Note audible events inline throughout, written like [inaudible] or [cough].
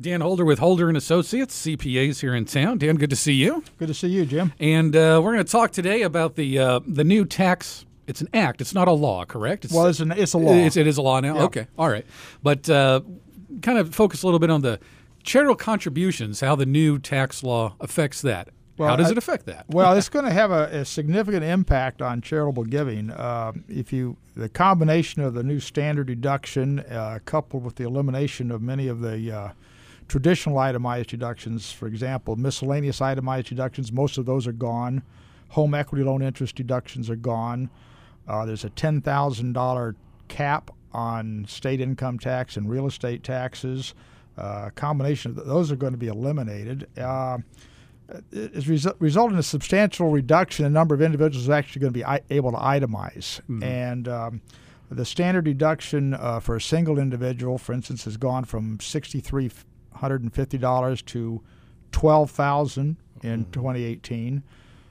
Dan Holder with Holder and Associates, CPAs here in town. Dan, good to see you. Good to see you, Jim. And uh, we're going to talk today about the uh, the new tax. It's an act. It's not a law, correct? It's, well, it's, an, it's a law. It's, it is a law now. Yeah. Okay, all right. But uh, kind of focus a little bit on the charitable contributions, how the new tax law affects that. Well, how does I- it affect that? Well, [laughs] it's going to have a, a significant impact on charitable giving. Uh, if you the combination of the new standard deduction, uh, coupled with the elimination of many of the uh, traditional itemized deductions, for example, miscellaneous itemized deductions, most of those are gone. Home equity loan interest deductions are gone. Uh, there's a ten thousand dollar cap on state income tax and real estate taxes. Uh, combination of th- those are going to be eliminated. Uh, it's resu- resulted in a substantial reduction in the number of individuals actually going to be I- able to itemize. And um, the standard deduction uh, for a single individual, for instance, has gone from sixty-three hundred and fifty dollars to twelve thousand in 2018.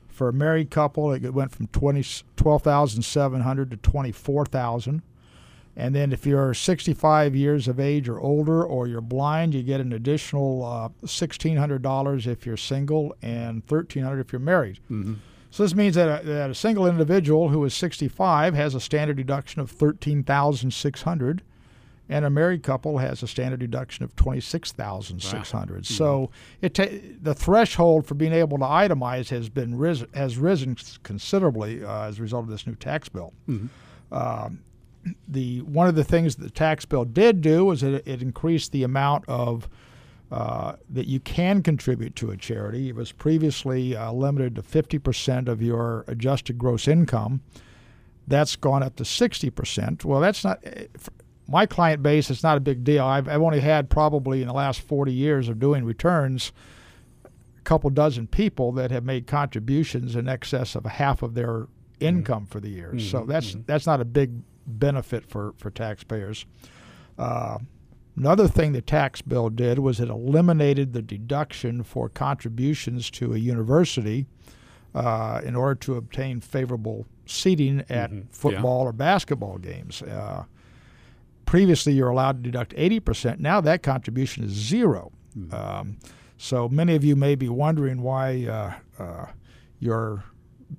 For a married couple, it went from 20, 12,700 to 24,000. And then if you're 65 years of age or older or you're blind, you get an additional uh, $1,600 if you're single and $1,300 if you're married. So this means that a, that a single individual who is 65 has a standard deduction of 13,600 and a married couple has a standard deduction of 26,600. So it ta- the threshold for being able to itemize has been risen, has risen considerably uh, as a result of this new tax bill Um, the one of the things that the tax bill did do was it, it increased the amount of uh, that you can contribute to a charity. It was previously uh, limited to 50% of your adjusted gross income. That's gone up to 60%. Well, that's not eh, my client base. It's not a big deal. I've, I've only had probably in the last 40 years of doing returns a couple dozen people that have made contributions in excess of half of their income for the year. So that's that's not a big benefit for for taxpayers. Uh, another thing the tax bill did was it eliminated the deduction for contributions to a university uh, in order to obtain favorable seating at football or basketball games. Uh, previously, you're allowed to deduct 80%. Now that contribution is 0 Um, so many of you may be wondering why uh, uh, you're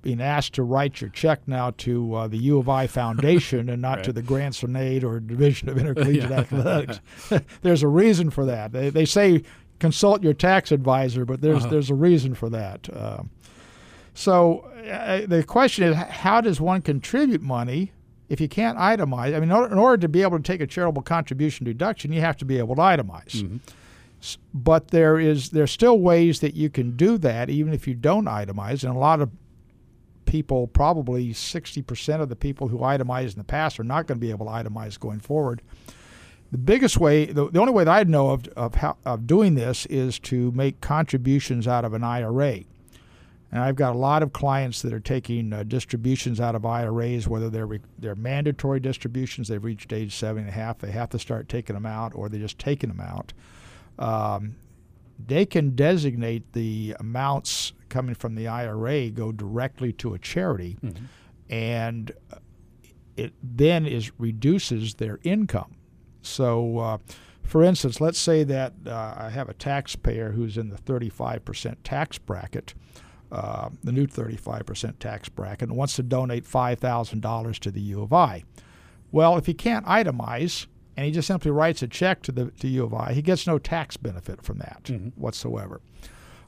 being asked to write your check now to uh, the U of I Foundation and not [laughs] to the Grants Grant Sonade or Division of [laughs] Intercollegiate Athletics. [laughs] there's a reason for that. They, they say consult your tax advisor, but there's Uh-huh. there's a reason for that. Um, so uh, the question is, how does one contribute money if you can't itemize? I mean, in order, in order to be able to take a charitable contribution deduction, you have to be able to itemize. Mm-hmm. S- But there is there's still ways that you can do that even if you don't itemize, and a lot of people, probably 60% of the people who itemized in the past, are not going to be able to itemize going forward. The biggest way, the, the only way that I know of of, how, of doing this is to make contributions out of an IRA. And I've got a lot of clients that are taking uh, distributions out of IRAs, whether they're re- they're mandatory distributions, they've reached age seven and a half, they have to start taking them out, or they're just taking them out. Um, they can designate the amounts coming from the IRA go directly to a charity, and uh, it then is reduces their income. So, uh, for instance, let's say that uh, I have a taxpayer who's in the 35% tax bracket, uh, the new 35% tax bracket, and wants to donate $5,000 to the U of I. Well, if he can't itemize and he just simply writes a check to the to U of I, he gets no tax benefit from that whatsoever.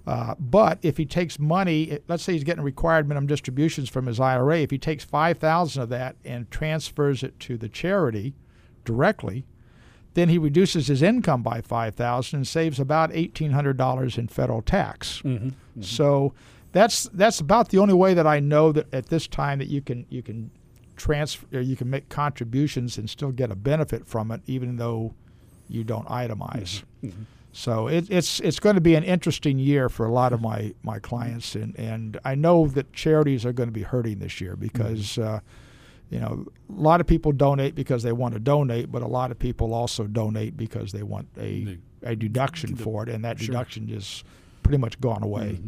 Uh, but if he takes money, let's say he's getting required minimum distributions from his IRA, if he takes five thousand of that and transfers it to the charity directly, then he reduces his income by five thousand and saves about eighteen hundred dollars in federal tax. So that's that's about the only way that I know that at this time that you can you can transfer you can make contributions and still get a benefit from it, even though you don't itemize. Mm-hmm. Mm-hmm. So it, it's it's going to be an interesting year for a lot of my, my clients, and, and I know that charities are going to be hurting this year because mm-hmm. uh, you know a lot of people donate because they want to donate, but a lot of people also donate because they want a a deduction for it, and that Sure. deduction just pretty much gone away.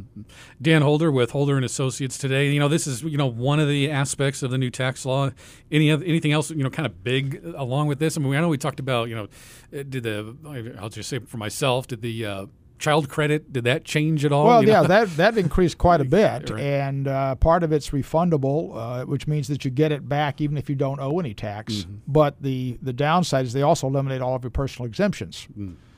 Dan Holder with Holder and Associates today. You know, this is you know one of the aspects of the new tax law. Any other, anything else you know kind of big along with this? I mean, I know we talked about you know, uh, did the I'll just say for myself, did the uh, child credit did that change at all? Well, You know? yeah, that that increased quite a [laughs] bit, Right. and uh, part of it's refundable, uh, which means that you get it back even if you don't owe any tax. Mm-hmm. But the the downside is they also eliminate all of your personal exemptions.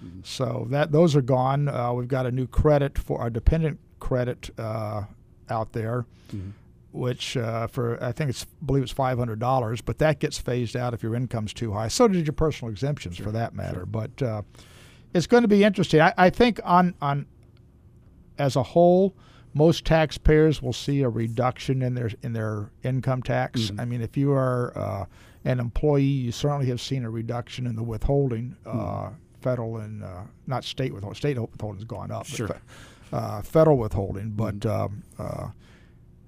Mm-hmm. So that those are gone. Uh, we've got a new credit for our dependent credit uh, out there. Mm-hmm. Which uh, for I think it's believe it's five hundred dollars, but that gets phased out if your income's too high. So did your personal exemptions, for that matter. But uh, it's going to be interesting. I, I think on on as a whole, most taxpayers will see a reduction in their in their income tax. I mean, if you are uh, an employee, you certainly have seen a reduction in the withholding, uh, federal and uh, not state withholding. State withholding has gone up, Sure. but uh, federal withholding. But um, uh,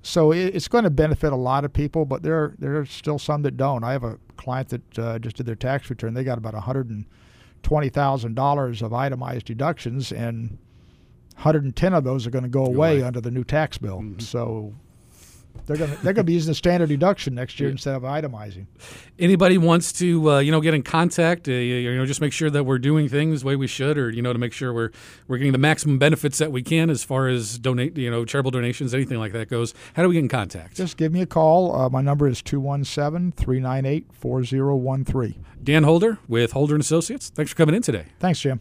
so it, it's going to benefit a lot of people, but there there are still some that don't. I have a client that uh, just did their tax return. They got about a hundred and twenty thousand dollars of itemized deductions, and 110 of those are going to go away away. under the new tax bill. So they're going to they're to be using the standard deduction next year instead of itemizing. Anybody wants to uh, you know get in contact, uh, you you know, just make sure that we're doing things the way we should, or you know, to make sure we're we're getting the maximum benefits that we can as far as donate, you know, charitable donations, anything like that goes. How do we get in contact? Just give me a call. Uh, my number is 217-398-4013. Dan Holder with Holder and Associates. Thanks for coming in today. Thanks, Jim.